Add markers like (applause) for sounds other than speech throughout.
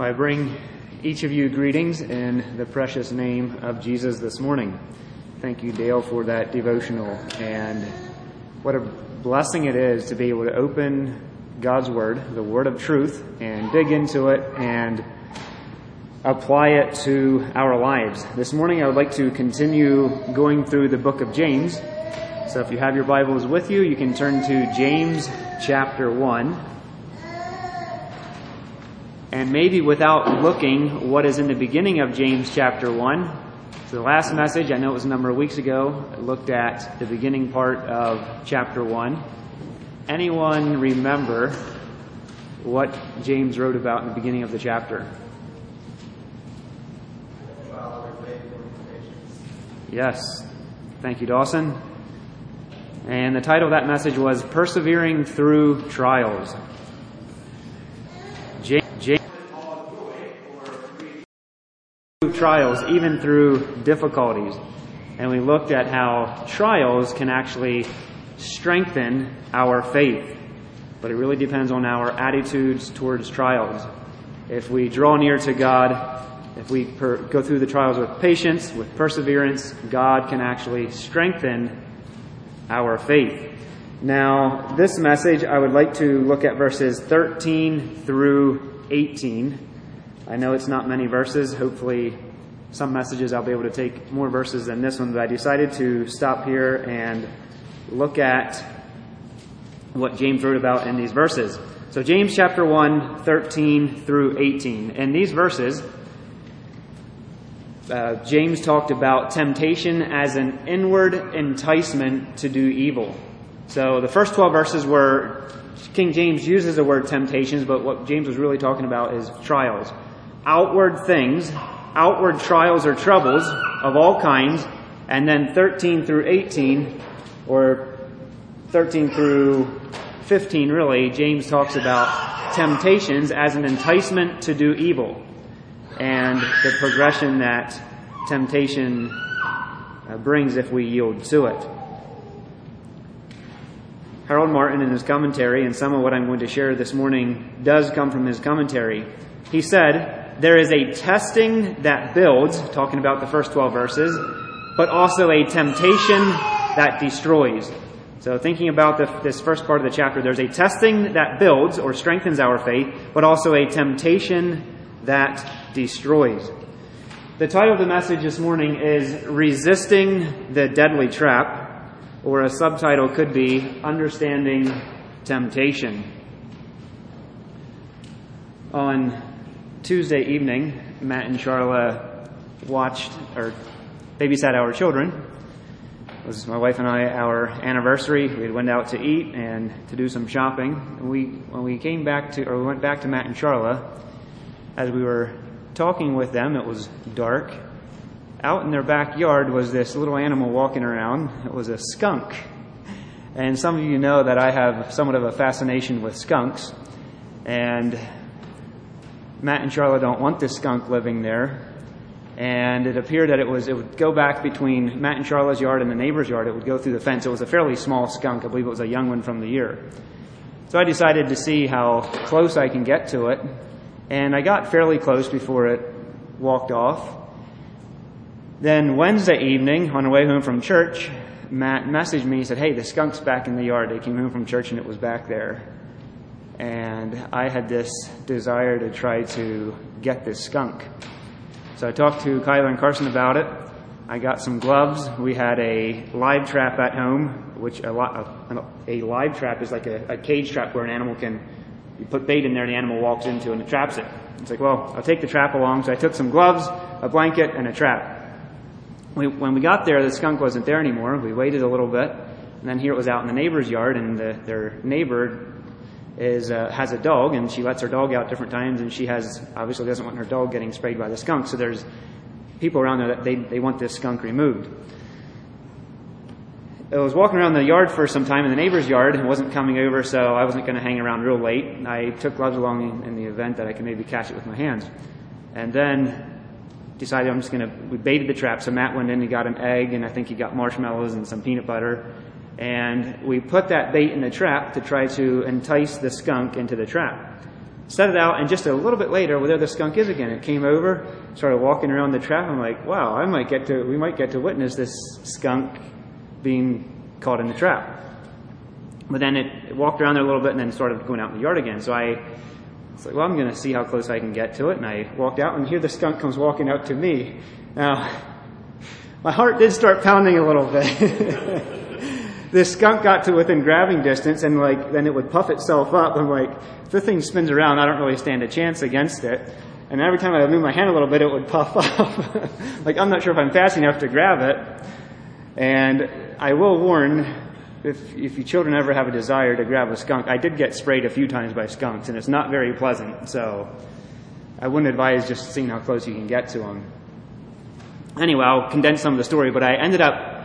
I bring each of you greetings in the precious name of Jesus this morning. Thank you, Dale, for that devotional. And what a blessing it is to be able to open God's Word, the Word of truth, and dig into it and apply it to our lives. This morning I would like to continue going through the book of James. So if you have your Bibles with you, you can turn to James chapter 1. And maybe without looking what is in the beginning of James chapter 1. So the last message, I know it was a number of weeks ago, looked at the beginning part of chapter 1. Anyone remember what James wrote about in the beginning of the chapter? Yes. Thank you, Dawson. And the title of that message was Persevering Through Trials. Trials, even through difficulties. And we looked at how trials can actually strengthen our faith. But it really depends on our attitudes towards trials. If we draw near to God, if we per- go through the trials with patience, with perseverance, God can actually strengthen our faith. Now, this message, I would like to look at verses 13 through 18. I know it's not many verses. Hopefully, some messages I'll be able to take more verses than this one, but I decided to stop here and look at what James wrote about in these verses. So, James chapter 1, 13 through 18. In these verses, uh, James talked about temptation as an inward enticement to do evil. So, the first 12 verses were King James uses the word temptations, but what James was really talking about is trials. Outward things, outward trials or troubles of all kinds, and then 13 through 18, or 13 through 15 really, James talks about temptations as an enticement to do evil and the progression that temptation uh, brings if we yield to it. Harold Martin in his commentary, and some of what I'm going to share this morning does come from his commentary. He said, There is a testing that builds, talking about the first 12 verses, but also a temptation that destroys. So thinking about the, this first part of the chapter, there's a testing that builds or strengthens our faith, but also a temptation that destroys. The title of the message this morning is Resisting the Deadly Trap, or a subtitle could be Understanding Temptation. On Tuesday evening, Matt and Charla watched or babysat our children it was my wife and I our anniversary. We went out to eat and to do some shopping. And we when we came back to or we went back to Matt and Charla, as we were talking with them, it was dark. Out in their backyard was this little animal walking around. It was a skunk. And some of you know that I have somewhat of a fascination with skunks. And Matt and Charla don't want this skunk living there and it appeared that it was it would go back between Matt and Charla's yard and the neighbor's yard. It would go through the fence. It was a fairly small skunk. I believe it was a young one from the year. So I decided to see how close I can get to it, and I got fairly close before it walked off. Then Wednesday evening, on the way home from church, Matt messaged me. He said, "Hey, the skunk's back in the yard. They came home from church and it was back there." And I had this desire to try to get this skunk. So I talked to Kyler and Carson about it. I got some gloves. We had a live trap at home, which a, a, a live trap is like a, a, cage trap where an animal can, you put bait in there and the animal walks into and it traps it. It's like, well, I'll take the trap along. So I took some gloves, a blanket, and a trap. We, when we got there, the skunk wasn't there anymore. We waited a little bit, and then here it was out in the neighbor's yard, and the, their neighbor is uh, has a dog and she lets her dog out different times and she has obviously doesn't want her dog getting sprayed by the skunk. So there's people around there that they, they want this skunk removed. I was walking around the yard for some time in the neighbor's yard and wasn't coming over so I wasn't going to hang around real late. I took gloves along in the event that I could maybe catch it with my hands. And then decided I'm just going to we baited the trap. So Matt went in and got an egg and I think he got marshmallows and some peanut butter and we put that bait in the trap to try to entice the skunk into the trap. set it out, and just a little bit later, well, there the skunk is again. It came over, started walking around the trap. I'm like, wow, I might get to, we might get to witness this skunk being caught in the trap. But then it, it walked around there a little bit and then started going out in the yard again. So I was like, well, I'm going to see how close I can get to it. And I walked out, and here the skunk comes walking out to me. Now, my heart did start pounding a little bit. (laughs) this skunk got to within grabbing distance and like then it would puff itself up. I'm like, if the thing spins around, I don't really stand a chance against it. And every time I move my hand a little bit, it would puff (laughs) up. like I'm not sure if I'm fast enough to grab it. And I will warn, if if you children ever have a desire to grab a skunk, I did get sprayed a few times by skunks, and it's not very pleasant. So I wouldn't advise just seeing how close you can get to them. Anyway, I'll condense some of the story, but I ended up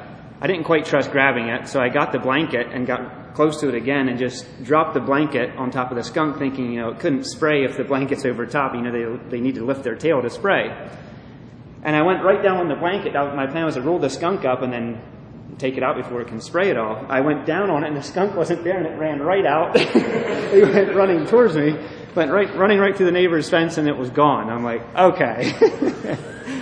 I didn't quite trust grabbing it, so I got the blanket and got close to it again and just dropped the blanket on top of the skunk, thinking, you know, it couldn't spray if the blanket's over top. You know, they, they need to lift their tail to spray. And I went right down on the blanket. My plan was to roll the skunk up and then take it out before it can spray at all. I went down on it and the skunk wasn't there and it ran right out. (laughs) it went running towards me, went right, running right through the neighbor's fence and it was gone. I'm like, okay. (laughs)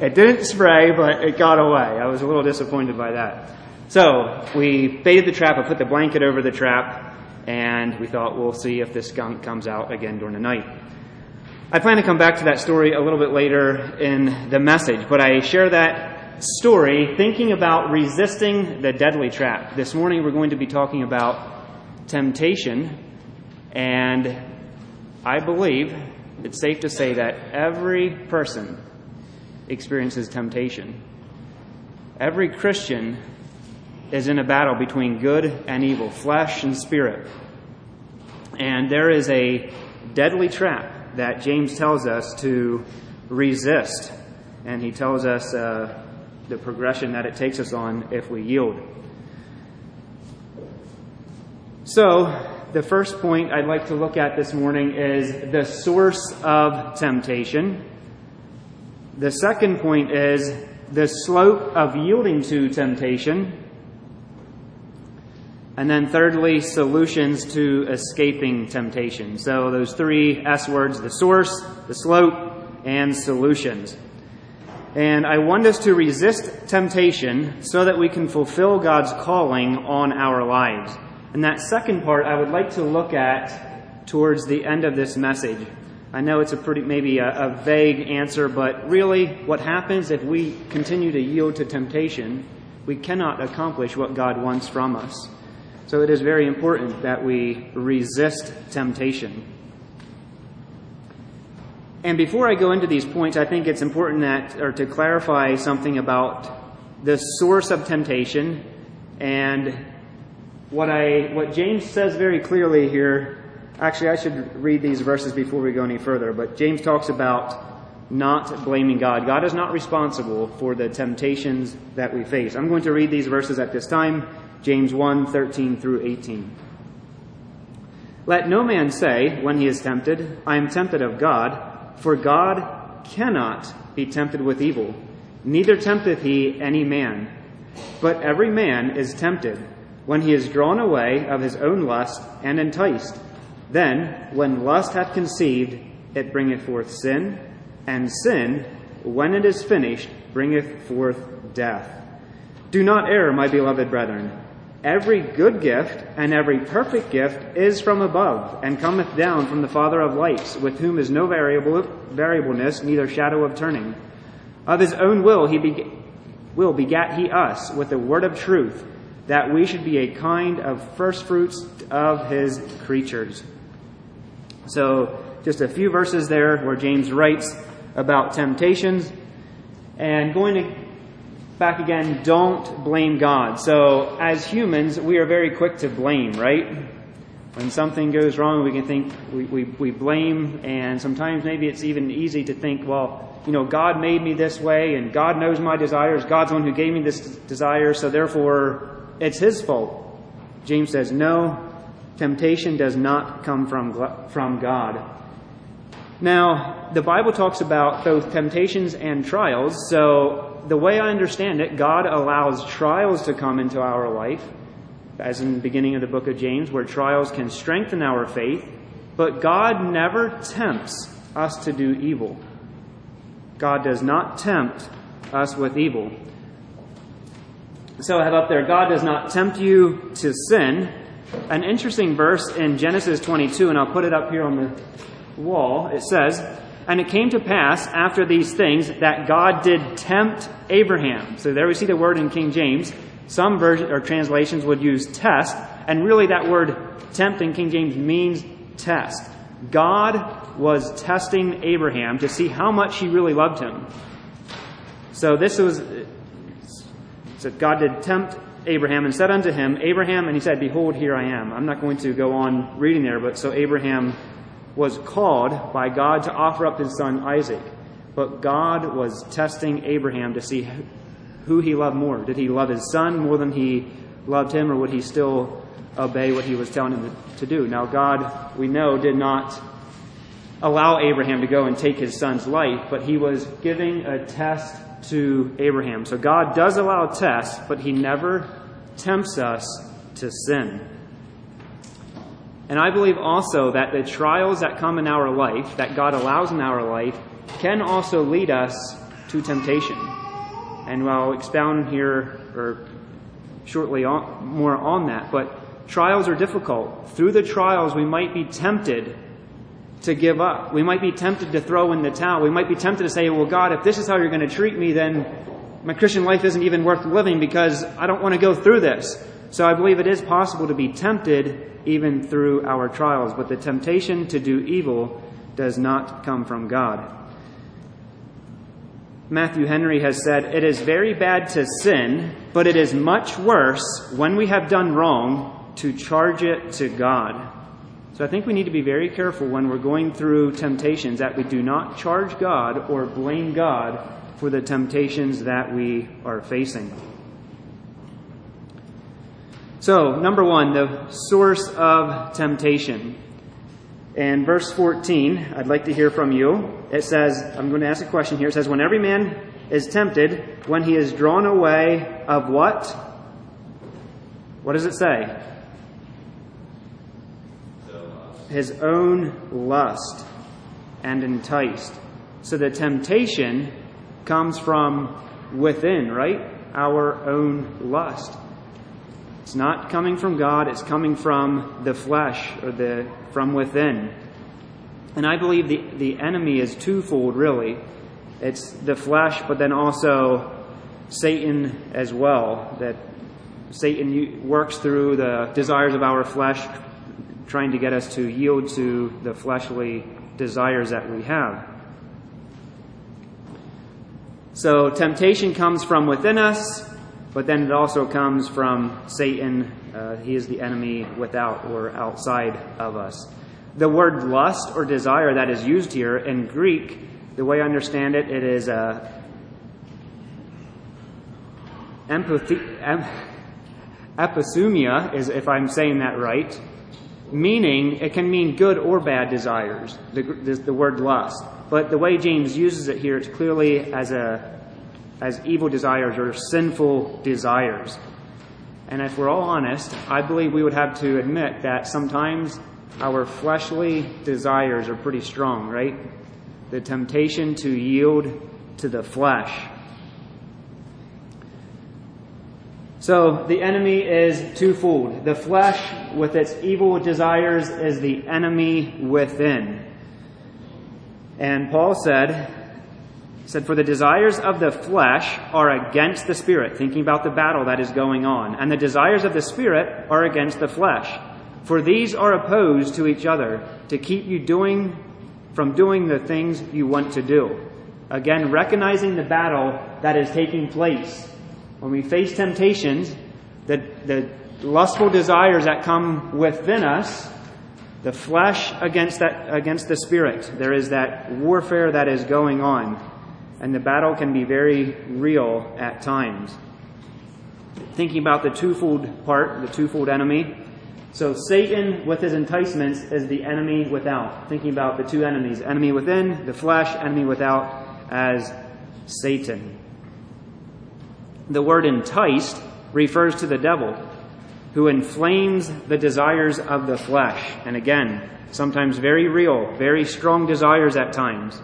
It didn't spray, but it got away. I was a little disappointed by that. So we baited the trap. I put the blanket over the trap, and we thought we'll see if this skunk comes out again during the night. I plan to come back to that story a little bit later in the message, but I share that story thinking about resisting the deadly trap. This morning we're going to be talking about temptation, and I believe it's safe to say that every person experiences temptation. Every Christian is in a battle between good and evil, flesh and spirit. And there is a deadly trap that James tells us to resist. And he tells us uh, the progression that it takes us on if we yield. So, the first point I'd like to look at this morning is the source of temptation. The second point is the slope of yielding to temptation. And then thirdly, solutions to escaping temptation. So those three S words, the source, the slope, and solutions. And I want us to resist temptation so that we can fulfill God's calling on our lives. And that second part I would like to look at towards the end of this message. I know it's a pretty, maybe a, a vague answer, but really what happens if we continue to yield to temptation, we cannot accomplish what God wants from us. So it is very important that we resist temptation. And before I go into these points, I think it's important that, or to clarify something about the source of temptation and what I, what James says very clearly here Actually, I should read these verses before we go any further, but James talks about not blaming God. God is not responsible for the temptations that we face. I'm going to read these verses at this time, James 1, 13 through 18. Let no man say, when he is tempted, I am tempted of God, for God cannot be tempted with evil, neither tempteth he any man. But every man is tempted when he is drawn away of his own lust and enticed. Then, when lust hath conceived, it bringeth forth sin, and sin, when it is finished, bringeth forth death. Do not err, my beloved brethren. Every good gift and every perfect gift is from above, and cometh down from the Father of lights, with whom is no variable, variableness, neither shadow of turning. Of his own will he will begat he us with the word of truth, that we should be a kind of firstfruits of his creatures. So, just a few verses there where James writes about temptations. And going to back again, don't blame God. So, as humans, we are very quick to blame, right? When something goes wrong, we can think, we, we, we blame, and sometimes maybe it's even easy to think, well, you know, God made me this way, and God knows my desires. God's the one who gave me this desire, so therefore it's His fault. James says, no, Temptation does not come from, from God. Now, the Bible talks about both temptations and trials, so the way I understand it, God allows trials to come into our life, as in the beginning of the book of James, where trials can strengthen our faith But God never tempts us to do evil. God does not tempt us with evil. So I have up there, God does not tempt you to sin. An interesting verse in Genesis 22, and I'll put it up here on the wall. It says, And it came to pass after these things that God did tempt Abraham. So there we see the word in King James. Some version or translations would use test, and really that word tempt in King James means test. God was testing Abraham to see how much he really loved him. So this was, so God did tempt Abraham and said unto him, Abraham, and he said, Behold, here I am. I'm not going to go on reading there, but so Abraham was called by God to offer up his son Isaac. But God was testing Abraham to see who he loved more. Did he love his son more than he loved him, or would he still obey what he was telling him to do. Now, God, we know, did not allow Abraham to go and take his son's life, but he was giving a test to Abraham. So God does allow tests, but he never tempts us to sin. And I believe also that the trials that come in our life, that God allows in our life, can also lead us to temptation. And I'll expound here or shortly on, more on that. But Trials are difficult. Through the trials, we might be tempted to give up. We might be tempted to throw in the towel. We might be tempted to say, well, God, if this is how you're going to treat me, then my Christian life isn't even worth living because I don't want to go through this. So I believe it is possible to be tempted even through our trials, but the temptation to do evil does not come from God. Matthew Henry has said, It is very bad to sin, but it is much worse when we have done wrong to charge it to God. So I think we need to be very careful when we're going through temptations that we do not charge God or blame God for the temptations that we are facing. So, number one, the source of temptation. In verse 14, I'd like to hear from you. It says, I'm going to ask a question here. It says, When every man is tempted, when he is drawn away of what? What does it say? His own lust and enticed. So the temptation comes from within, right? Our own lust. It's not coming from God, it's coming from the flesh or the from within. And I believe the, the enemy is twofold really. It's the flesh, but then also Satan as well. That Satan works through the desires of our flesh, trying to get us to yield to the fleshly desires that we have. So temptation comes from within us, but then it also comes from Satan. Uh, he is the enemy without or outside of us. The word lust or desire that is used here in Greek, the way I understand it, it is uh, empathy, em, (laughs) epithumia, is if I'm saying that right meaning it can mean good or bad desires, the, the, the, word lust. But the way James uses it here, it's clearly as, a, as evil desires or sinful desires. And if we're all honest, I believe we would have to admit that sometimes our fleshly desires are pretty strong, right? The temptation to yield to the flesh So the enemy is twofold. The flesh, with its evil desires, is the enemy within. And Paul said, said, For the desires of the flesh are against the spirit, thinking about the battle that is going on. And the desires of the spirit are against the flesh. For these are opposed to each other to keep you doing, from doing the things you want to do. Again, recognizing the battle that is taking place when we face temptations, the, the lustful desires that come within us, the flesh against that against the spirit, there is that warfare that is going on, and the battle can be very real at times. Thinking about the twofold part, the twofold enemy. So Satan, with his enticements, is the enemy without. Thinking about the two enemies: enemy within, the flesh; enemy without, as Satan. The word enticed refers to the devil, who inflames the desires of the flesh. And again, sometimes very real, very strong desires at times.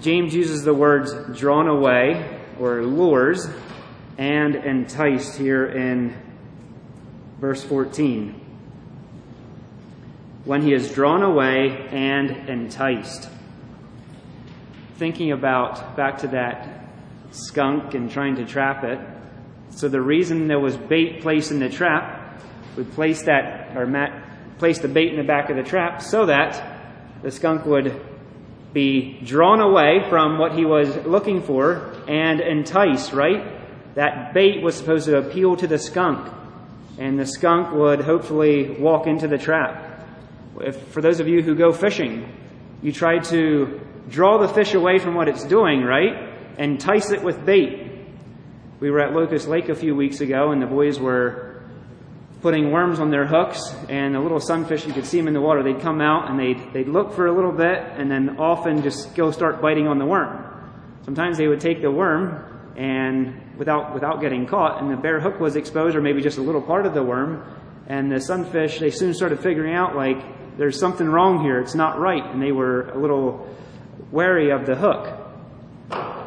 James uses the words drawn away or lures and enticed here in verse 14. When he is drawn away and enticed. Thinking about back to that skunk and trying to trap it. So the reason there was bait placed in the trap, we placed that, or Matt placed the bait in the back of the trap so that the skunk would be drawn away from what he was looking for and enticed, right? That bait was supposed to appeal to the skunk, and the skunk would hopefully walk into the trap. If, for those of you who go fishing, you try to draw the fish away from what it's doing, right? Entice it with bait. We were at Locust Lake a few weeks ago, and the boys were putting worms on their hooks, and the little sunfish, you could see them in the water, they'd come out and they'd, they'd look for a little bit and then often just go start biting on the worm. Sometimes they would take the worm and without, without getting caught, and the bare hook was exposed, or maybe just a little part of the worm, and the sunfish, they soon started figuring out, like, there's something wrong here, it's not right, and they were a little wary of the hook.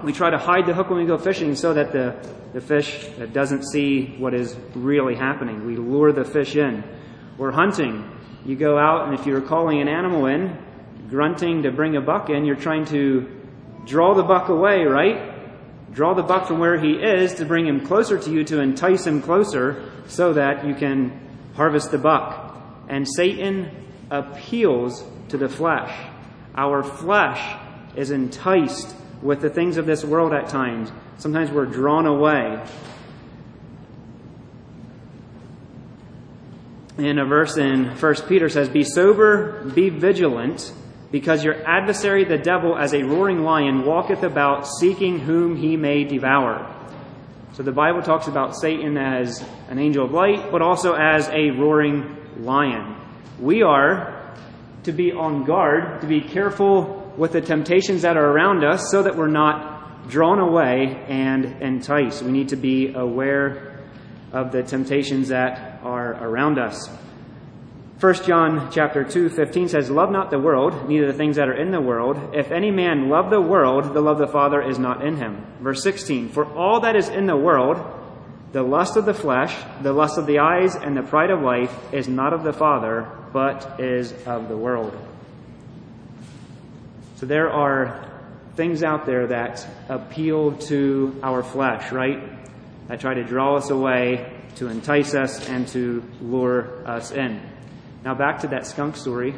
We try to hide the hook when we go fishing so that the, the fish doesn't see what is really happening. We lure the fish in. We're hunting. You go out, and if you're calling an animal in, grunting to bring a buck in, you're trying to draw the buck away, right? Draw the buck from where he is to bring him closer to you, to entice him closer, so that you can harvest the buck. And Satan appeals to the flesh. Our flesh is enticed with the things of this world at times. Sometimes we're drawn away. In a verse in 1 Peter says, Be sober, be vigilant, because your adversary the devil as a roaring lion walketh about seeking whom he may devour. So the Bible talks about Satan as an angel of light, but also as a roaring lion. We are to be on guard, to be careful with the temptations that are around us so that we're not drawn away and enticed. We need to be aware of the temptations that are around us. 1 John chapter 2, 15 says, Love not the world, neither the things that are in the world. If any man love the world, the love of the Father is not in him. Verse 16, For all that is in the world, the lust of the flesh, the lust of the eyes, and the pride of life is not of the Father, but is of the world. So there are things out there that appeal to our flesh, right? That try to draw us away, to entice us, and to lure us in. Now back to that skunk story.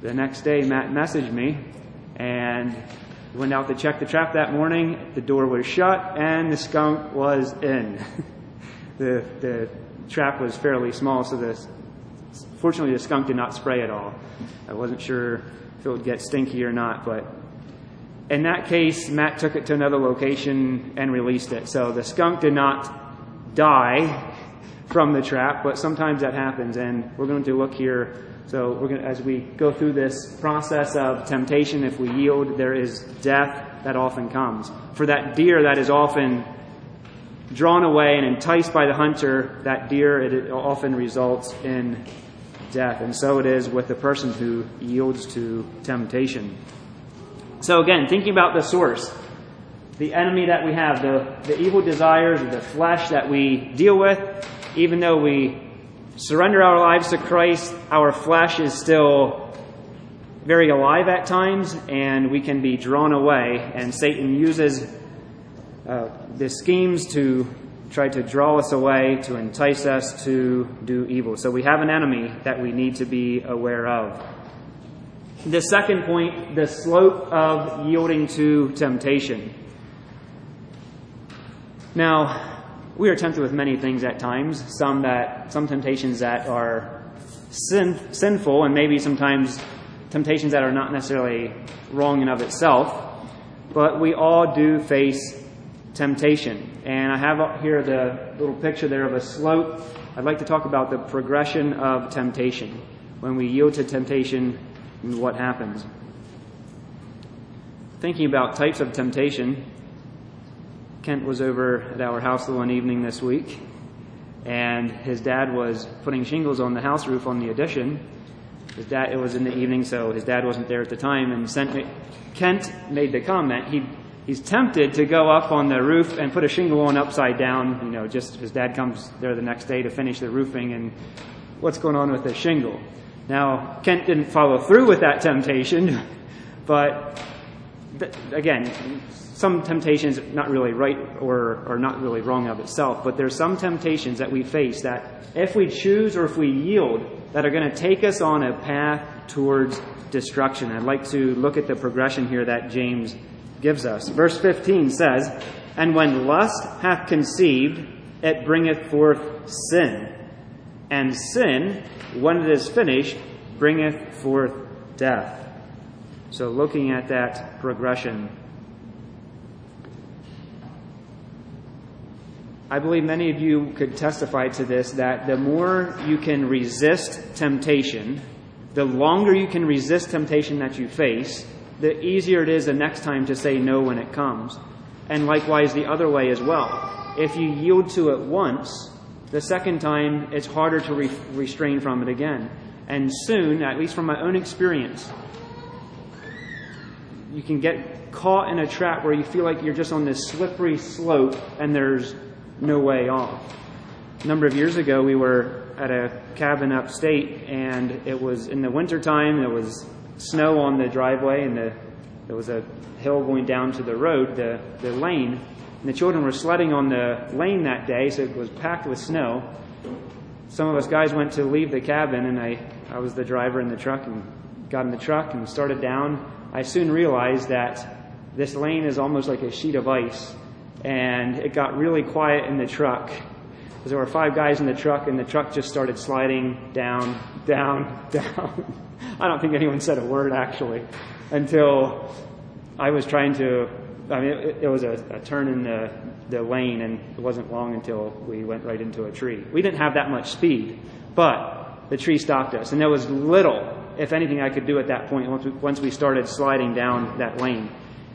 The next day, Matt messaged me and went out to check the trap that morning. The door was shut and the skunk was in. (laughs) the, the trap was fairly small, so the, fortunately the skunk did not spray at all. I wasn't sure if it would get stinky or not. But in that case, Matt took it to another location and released it. So the skunk did not die (laughs) from the trap, but sometimes that happens. And we're going to look here. So we're going as we go through this process of temptation, if we yield, there is death that often comes. For that deer that is often drawn away and enticed by the hunter, that deer, it often results in death. And so it is with the person who yields to temptation. So again, thinking about the source, the enemy that we have, the, the evil desires the flesh that we deal with, even though we surrender our lives to Christ, our flesh is still very alive at times, and we can be drawn away. And Satan uses uh, the schemes to try to draw us away, to entice us to do evil. So we have an enemy that we need to be aware of. The second point, the slope of yielding to temptation. Now, we are tempted with many things at times, some that some temptations that are sin, sinful and maybe sometimes temptations that are not necessarily wrong in of itself, but we all do face temptation. And I have up here the little picture there of a slope. I'd like to talk about the progression of temptation. When we yield to temptation, what happens? Thinking about types of temptation, Kent was over at our house the one evening this week, and his dad was putting shingles on the house roof on the addition. His dad, it was in the evening, so his dad wasn't there at the time, and sent, me. Kent made the comment. He, he's tempted to go up on the roof and put a shingle on upside down, you know, just his dad comes there the next day to finish the roofing, and what's going on with the shingle? Now, Kent didn't follow through with that temptation, (laughs) but th- again, some temptations not really right or, or not really wrong of itself, but there's some temptations that we face that if we choose or if we yield, that are going to take us on a path towards destruction. I'd like to look at the progression here that James gives us. Verse 15 says, And when lust hath conceived, it bringeth forth sin. And sin, when it is finished, bringeth forth death. So looking at that progression, I believe many of you could testify to this that the more you can resist temptation, the longer you can resist temptation that you face, the easier it is the next time to say no when it comes. And likewise, the other way as well. If you yield to it once, the second time it's harder to re- restrain from it again. And soon, at least from my own experience, you can get caught in a trap where you feel like you're just on this slippery slope and there's no way off. A number of years ago, we were at a cabin upstate, and it was in the wintertime. There was snow on the driveway, and the, there was a hill going down to the road, the, the lane. And the children were sledding on the lane that day, so it was packed with snow. Some of us guys went to leave the cabin, and I, I was the driver in the truck and got in the truck and started down. I soon realized that this lane is almost like a sheet of ice and it got really quiet in the truck. Because there were five guys in the truck, and the truck just started sliding down, (laughs) down, down. I don't think anyone said a word actually until I was trying to. I mean, it, it was a, a, turn in the, the lane, and it wasn't long until we went right into a tree. We didn't have that much speed, but the tree stopped us, and there was little, if anything, I could do at that point once we, once we started sliding down that lane.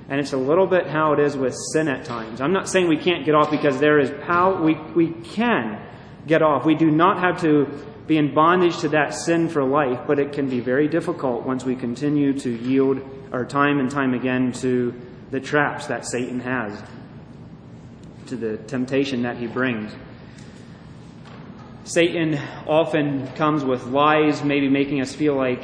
And it's a little bit how it is with sin at times. I'm not saying we can't get off because there is power. We, we can get off. We do not have to be in bondage to that sin for life, but it can be very difficult once we continue to yield our time and time again to the traps that Satan has, to the temptation that he brings. Satan often comes with lies, maybe making us feel like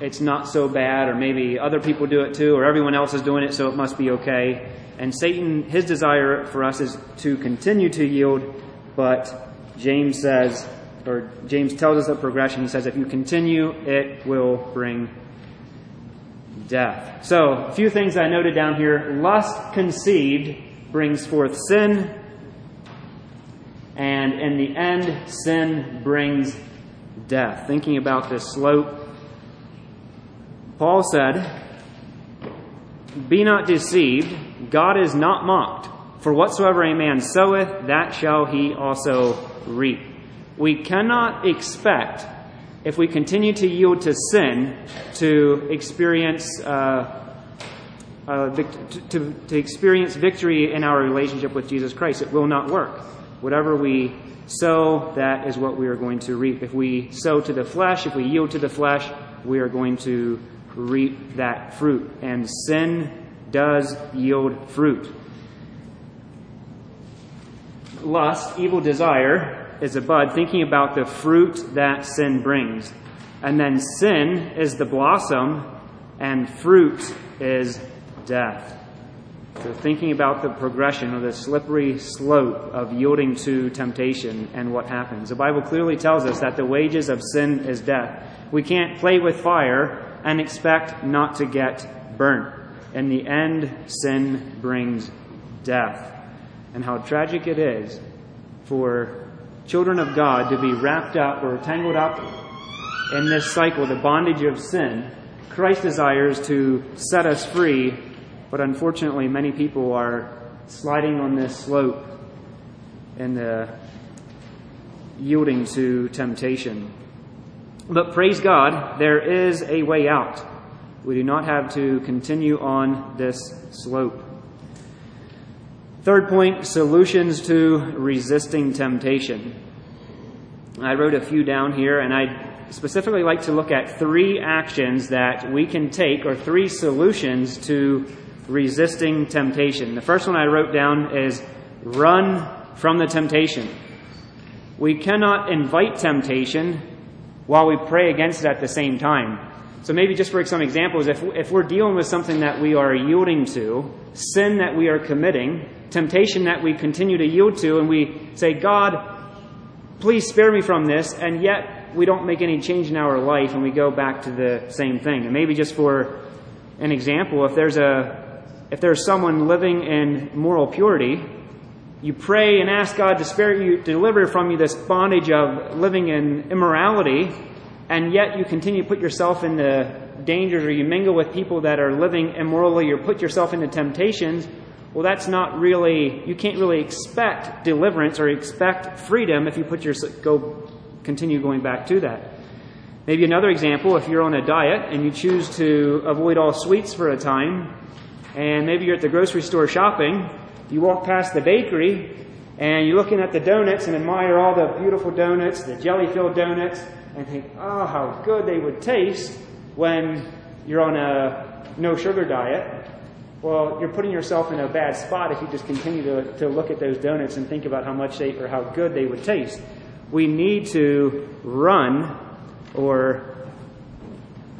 it's not so bad, or maybe other people do it too, or everyone else is doing it, so it must be okay. And Satan, his desire for us is to continue to yield, but James says, or James tells us the progression. He says, if you continue, it will bring death. So, a few things I noted down here. Lust conceived brings forth sin, and in the end, sin brings death. Thinking about this slope Paul said, Be not deceived, God is not mocked. For whatsoever a man soweth, that shall he also reap. We cannot expect, if we continue to yield to sin, to experience uh, uh, to, to experience victory in our relationship with Jesus Christ. It will not work. Whatever we sow, that is what we are going to reap. If we sow to the flesh, if we yield to the flesh, we are going to reap that fruit. And sin does yield fruit. Lust, evil desire, is a bud thinking about the fruit that sin brings. And then sin is the blossom, and fruit is death. So, thinking about the progression or the slippery slope of yielding to temptation and what happens. The Bible clearly tells us that the wages of sin is death. We can't play with fire and expect not to get burnt. In the end, sin brings death. And how tragic it is for children of God to be wrapped up or tangled up in this cycle, the bondage of sin. Christ desires to set us free, but unfortunately, many people are sliding on this slope and yielding to temptation. But praise God, there is a way out. We do not have to continue on this slope. Third point solutions to resisting temptation. I wrote a few down here, and I specifically like to look at three actions that we can take, or three solutions to resisting temptation. The first one I wrote down is run from the temptation. We cannot invite temptation while we pray against it at the same time. So maybe just for some examples, if, if we're dealing with something that we are yielding to, sin that we are committing, temptation that we continue to yield to, and we say, God, please spare me from this, and yet we don't make any change in our life and we go back to the same thing. And maybe just for an example, if there's a if there's someone living in moral purity, you pray and ask God to spare you, deliver from you this bondage of living in immorality, and yet you continue to put yourself in the dangers or you mingle with people that are living immorally or put yourself into temptations, well, that's not really, you can't really expect deliverance or expect freedom if you put your, go, continue going back to that. Maybe another example, if you're on a diet and you choose to avoid all sweets for a time, and maybe you're at the grocery store shopping, you walk past the bakery, and you're looking at the donuts and admire all the beautiful donuts, the jelly filled donuts, and think, oh, how good they would taste when you're on a no sugar diet. Well, you're putting yourself in a bad spot if you just continue to, to look at those donuts and think about how much they or how good they would taste. We need to run or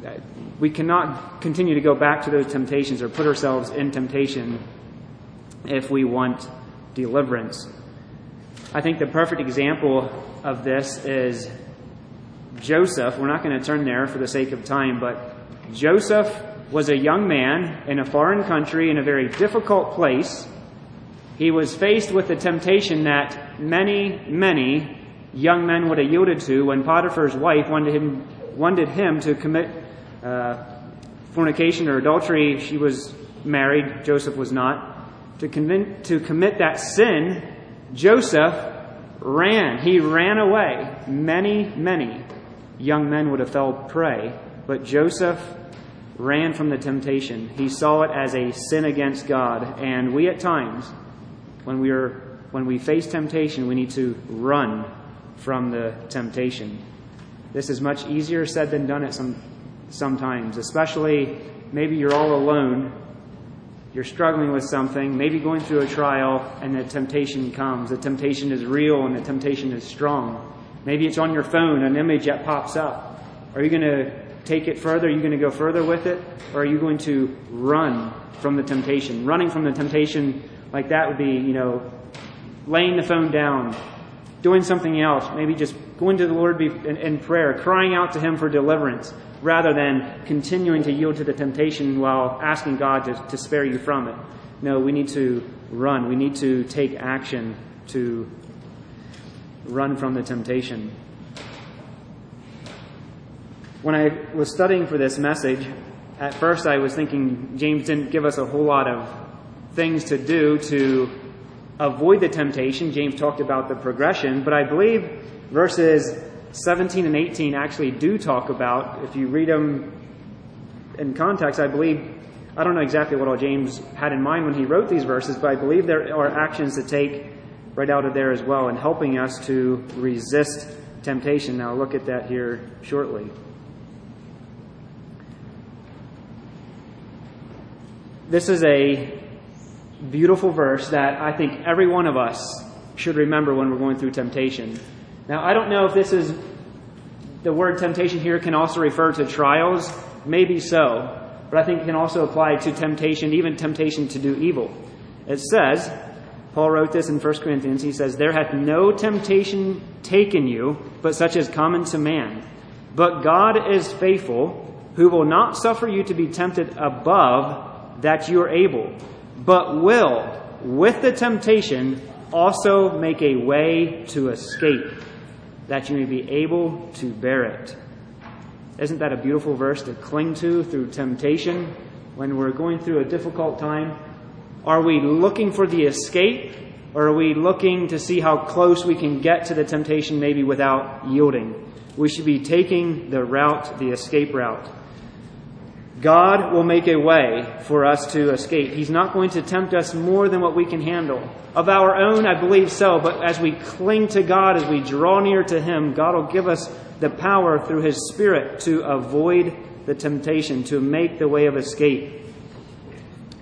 uh, we cannot continue to go back to those temptations or put ourselves in temptation if we want deliverance. I think the perfect example of this is Joseph. We're not going to turn there for the sake of time, but Joseph was a young man in a foreign country in a very difficult place. He was faced with the temptation that many, many young men would have yielded to when Potiphar's wife wanted him, wanted him to commit uh, fornication or adultery. She was married, Joseph was not. To, convince, to commit that sin, Joseph ran. He ran away. Many, many young men would have fell prey, but Joseph ran from the temptation. He saw it as a sin against God, and we at times, when we are when we face temptation, we need to run from the temptation. This is much easier said than done at some sometimes, especially maybe you're all alone, you're struggling with something, maybe going through a trial, and the temptation comes. The temptation is real and the temptation is strong. Maybe it's on your phone, an image that pops up. Are you going to take it further? Are you going to go further with it? Or are you going to run from the temptation? Running from the temptation like that would be, you know, laying the phone down, doing something else, maybe just going to the Lord in prayer, crying out to Him for deliverance, rather than continuing to yield to the temptation while asking God to, to spare you from it. No, we need to run. We need to take action to run from the temptation. When I was studying for this message, at first I was thinking James didn't give us a whole lot of things to do to avoid the temptation. James talked about the progression, but I believe verses 17 and 18 actually do talk about, if you read them in context, I believe, I don't know exactly what all James had in mind when he wrote these verses, but I believe there are actions to take right out of there as well in helping us to resist temptation. Now, look at that here shortly. This is a beautiful verse that I think every one of us should remember when we're going through temptation. Now, I don't know if this is the word temptation here can also refer to trials. Maybe so. But I think it can also apply to temptation, even temptation to do evil. It says, Paul wrote this in 1 Corinthians. He says, There hath no temptation taken you, but such as common to man. But God is faithful, who will not suffer you to be tempted above that you are able, but will, with the temptation, also make a way to escape, that you may be able to bear it. Isn't that a beautiful verse to cling to through temptation when we're going through a difficult time? Are we looking for the escape, or are we looking to see how close we can get to the temptation maybe without yielding? We should be taking the route, the escape route. God will make a way for us to escape. He's not going to tempt us more than what we can handle. Of our own, I believe so, but as we cling to God, as we draw near to Him, God will give us the power through His Spirit to avoid the temptation, to make the way of escape.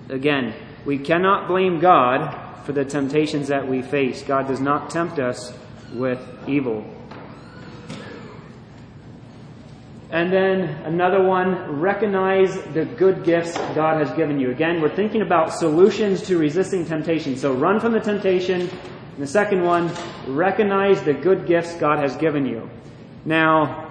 Again, we cannot blame God for the temptations that we face. God does not tempt us with evil. And then another one, recognize the good gifts God has given you. Again, we're thinking about solutions to resisting temptation. So run from the temptation. And the second one, recognize the good gifts God has given you. Now,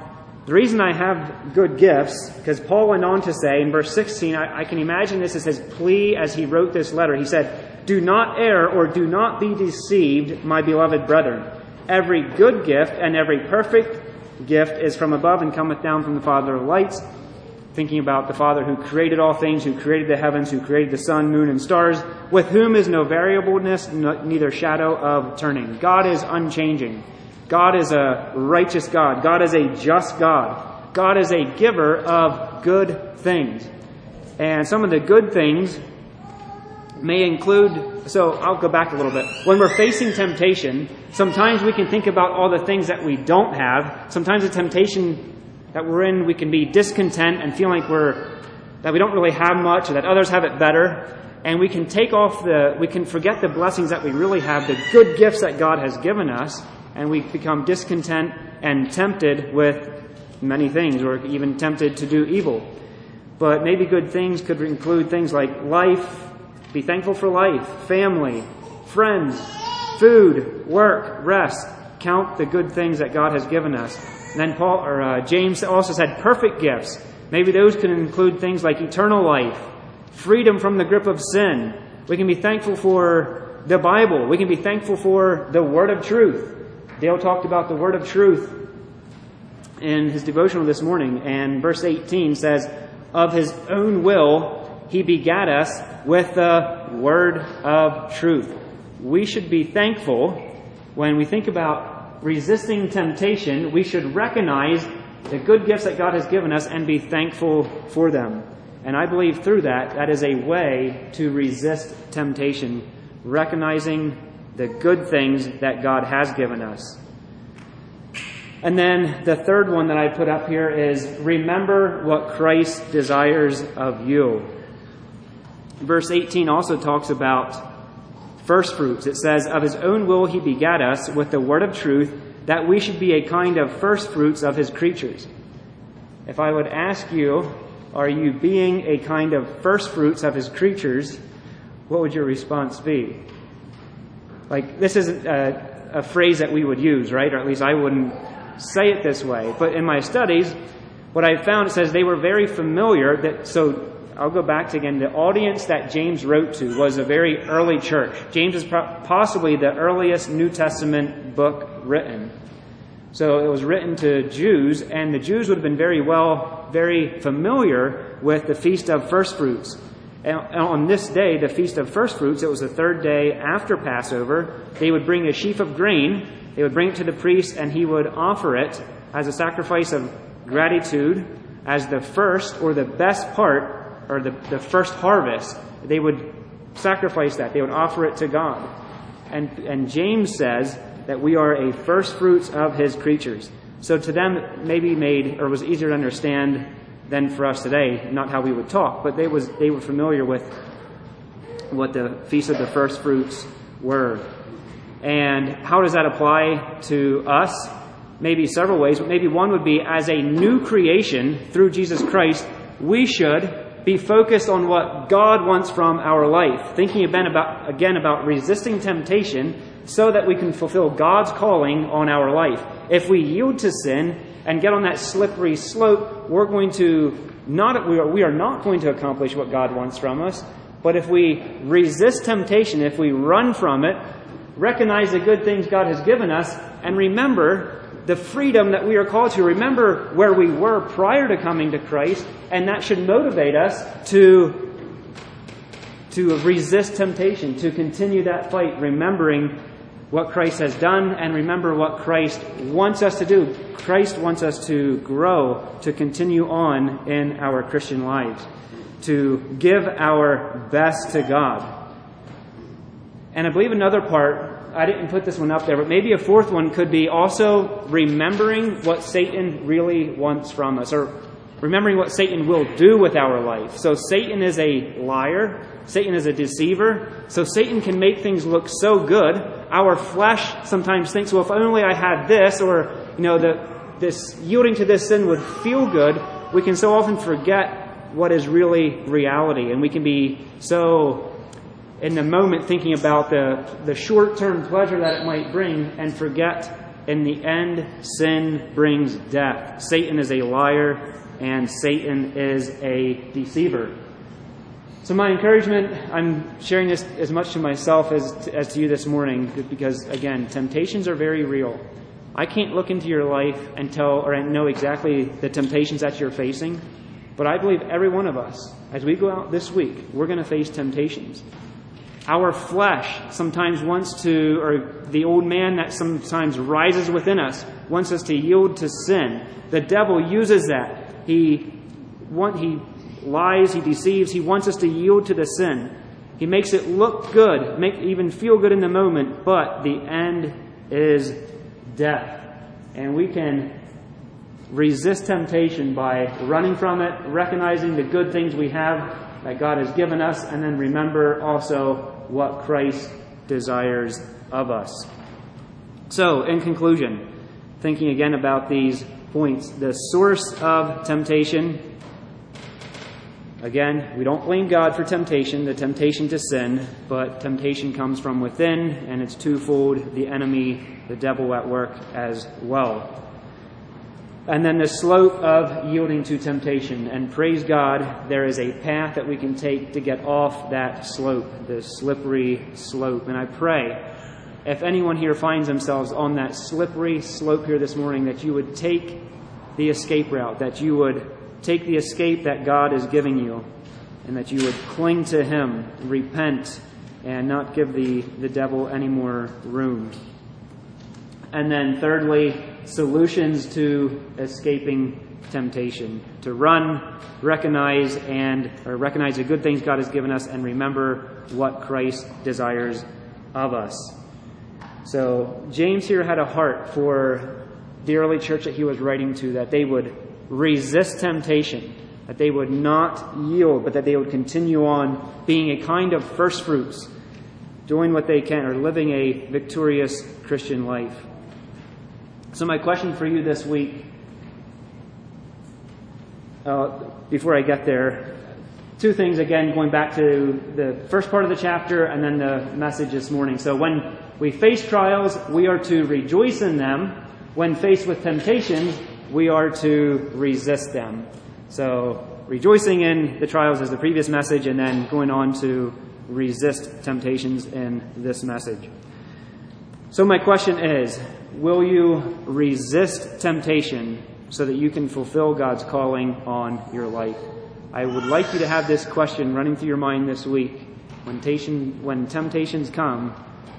the reason I have good gifts, because Paul went on to say in verse 16, I, I can imagine this as his plea as he wrote this letter. He said, Do not err or do not be deceived, my beloved brethren. Every good gift and every perfect gift is from above and cometh down from the Father of lights. Thinking about the Father who created all things, who created the heavens, who created the sun, moon, and stars, with whom is no variableness, no, neither shadow of turning. God is unchanging. God is a righteous God. God is a just God. God is a giver of good things. And some of the good things may include, so I'll go back a little bit. When we're facing temptation, sometimes we can think about all the things that we don't have. Sometimes the temptation that we're in, we can be discontent and feel like we're, that we don't really have much or that others have it better. And we can take off the, we can forget the blessings that we really have, the good gifts that God has given us, and we become discontent and tempted with many things, or even tempted to do evil. But maybe good things could include things like life, be thankful for life, family, friends, food, work, rest. Count the good things that God has given us. And then Paul or uh, James also said perfect gifts. Maybe those can include things like eternal life, freedom from the grip of sin. We can be thankful for the Bible. We can be thankful for the word of truth. Dale talked about the word of truth in his devotional this morning, and verse 18 says, Of his own will he begat us with the word of truth. We should be thankful when we think about resisting temptation. We should recognize the good gifts that God has given us and be thankful for them. And I believe through that, that is a way to resist temptation, recognizing the good things that God has given us. And then the third one that I put up here is remember what Christ desires of you. Verse 18 also talks about first fruits. It says, Of his own will he begat us with the word of truth, that we should be a kind of first fruits of his creatures. If I would ask you, are you being a kind of first fruits of his creatures? What would your response be? Like, this isn't a, a phrase that we would use, right? Or at least I wouldn't say it this way. But in my studies, what I found it says they were very familiar that, so I'll go back to again, the audience that James wrote to was a very early church. James is possibly the earliest New Testament book written. So it was written to Jews, and the Jews would have been very well, very familiar with the Feast of First Fruits. And on this day, the Feast of First Fruits, it was the third day after Passover, they would bring a sheaf of grain, they would bring it to the priest, and he would offer it as a sacrifice of gratitude, as the first or the best part, or the, the first harvest. They would sacrifice that, they would offer it to God. And, and James says that we are a first fruits of his creatures. So to them, maybe made, or was easier to understand than for us today, not how we would talk, but they was they were familiar with what the feast of the first fruits were. And how does that apply to us? Maybe several ways, but maybe one would be as a new creation through Jesus Christ, we should be focused on what God wants from our life, thinking again about, again about resisting temptation so that we can fulfill God's calling on our life. If we yield to sin and get on that slippery slope, we're going to not, we are, we are not going to accomplish what God wants from us. But if we resist temptation, if we run from it, recognize the good things God has given us, and remember the freedom that we are called to, remember where we were prior to coming to Christ, and that should motivate us to to resist temptation, to continue that fight, remembering what Christ has done and remember what Christ wants us to do. Christ wants us to grow, to continue on in our Christian lives, to give our best to God. And I believe another part, I didn't put this one up there, but maybe a fourth one could be also remembering what Satan really wants from us, or remembering what Satan will do with our life. So Satan is a liar. Satan is a deceiver. So Satan can make things look so good. Our flesh sometimes thinks, well, if only I had this, or, you know, the, this yielding to this sin would feel good. We can so often forget what is really reality. And we can be so in the moment thinking about the, the short term pleasure that it might bring and forget in the end, sin brings death. Satan is a liar and Satan is a deceiver. So, my encouragement, I'm sharing this as much to myself as to, as to you this morning because, again, temptations are very real. I can't look into your life and tell or know exactly the temptations that you're facing, but I believe every one of us, as we go out this week, we're going to face temptations. Our flesh sometimes wants to, or the old man that sometimes rises within us, wants us to yield to sin. The devil uses that. He, want, he lies, he deceives, he wants us to yield to the sin. He makes it look good, make even feel good in the moment, but the end is death. And we can resist temptation by running from it, recognizing the good things we have that God has given us, and then remember also what Christ desires of us. So, in conclusion, thinking again about these points, the source of temptation. Again, we don't blame God for temptation, the temptation to sin, but temptation comes from within, and it's twofold the enemy, the devil at work as well. And then the slope of yielding to temptation. And praise God, there is a path that we can take to get off that slope, the slippery slope. And I pray, if anyone here finds themselves on that slippery slope here this morning, that you would take the escape route, that you would take the escape that God is giving you, and that you would cling to Him, repent, and not give the, the devil any more room. And then, thirdly, solutions to escaping temptation. To run, recognize, and recognize the good things God has given us, and remember what Christ desires of us. So James here had a heart for the early church that he was writing to, that they would resist temptation, that they would not yield, but that they would continue on being a kind of first fruits, doing what they can, or living a victorious Christian life. So, my question for you this week, uh, before I get there, two things again, going back to the first part of the chapter and then the message this morning. So, when we face trials, we are to rejoice in them. When faced with temptations, we are to resist them. So, rejoicing in the trials is the previous message, and then going on to resist temptations in this message. So, my question is Will you resist temptation so that you can fulfill God's calling on your life? I would like you to have this question running through your mind this week. When, when temptations come,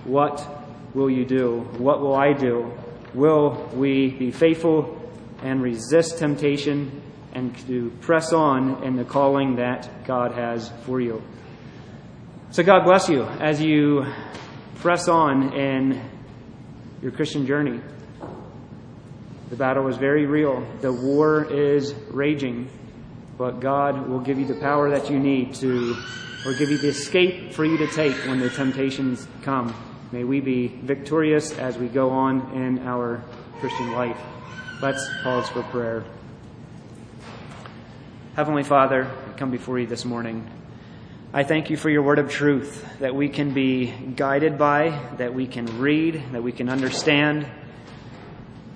what will you do? What will I do? Will we be faithful and resist temptation and to press on in the calling that God has for you? So, God bless you as you press on in your Christian journey. The battle is very real. The war is raging. But God will give you the power that you need to, or give you the escape for you to take when the temptations come. May we be victorious as we go on in our Christian life. Let's pause for prayer. Heavenly Father, I come before you this morning. I thank you for your word of truth that we can be guided by, that we can read, that we can understand.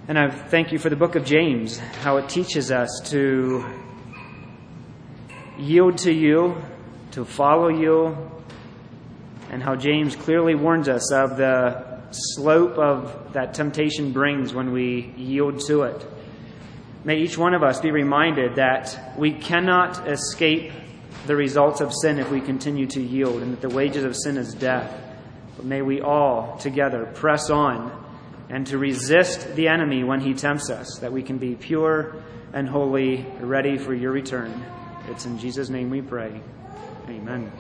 And I thank you for the book of James, how it teaches us to yield to you, to follow you, and how James clearly warns us of the slope of that temptation brings when we yield to it. May each one of us be reminded that we cannot escape the results of sin if we continue to yield, and that the wages of sin is death. But may we all together press on and to resist the enemy when he tempts us, that we can be pure and holy, ready for your return. It's in Jesus' name we pray. Amen.